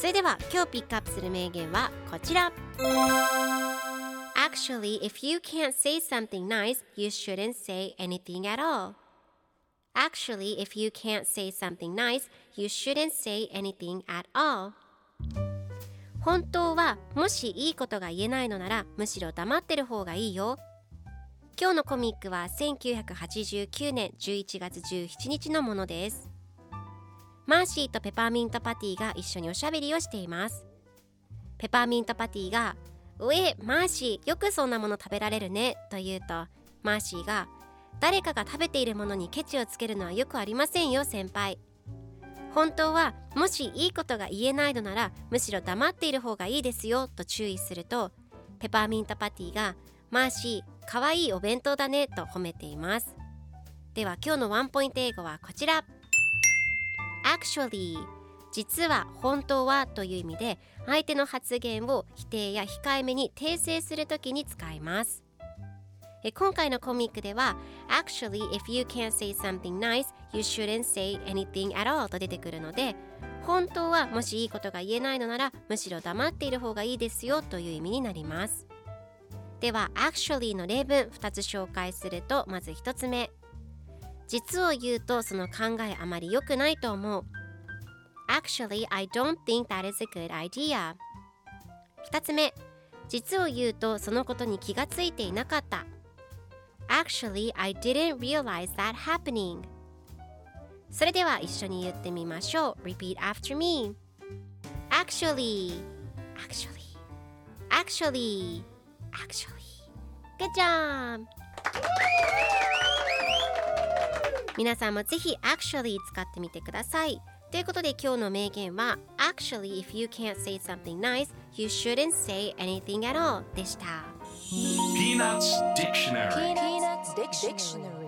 それでは今日ピックアップする名言はこちら Actually, if you can't say something nice, you shouldn't say anything at all. Actually, if you can't say something nice, you shouldn't say anything at all. 本当はもしいいことが言えないのならむしろ黙ってる方がいいよ。今日のコミックは1989年11月17日のものです。マーシーとペパーミントパティが一緒におしゃべりをしています。ペパーミントパティが「うえマーシーよくそんなもの食べられるね」と言うとマーシーが「誰かが食べているものにケチをつけるのはよくありませんよ先輩」本当はもしいいことが言えないのならむしろ黙っている方がいいですよと注意するとペパーミントパティが「マーシーかわいいお弁当だね」と褒めています。では今日のワンポイント英語はこちら。Actually 実は本当はという意味で相手の発言を否定や控えめに訂正するときに使います。今回のコミックでは Actually if you can't say something nice you shouldn't say anything at all と出てくるので本当はもしいいことが言えないのならむしろ黙っている方がいいですよという意味になります。では Actually の例文2つ紹介するとまず1つ目。実を言うとその考えあまり良くないと思う Actually, I don't think that is a good idea. 2つ目、実を言うとそのことに気がついていなかった。Actually, I didn't realize that happening. それでは一緒に言ってみましょう。Repeat after me. Actually, actually, actually, actually. Good job! 皆さんもぜひ actually 使ってみてください。ということで今日の名言は Actually, if you can't say something nice, you shouldn't say anything at all でした。Peanuts Dictionary Peanuts Dictionary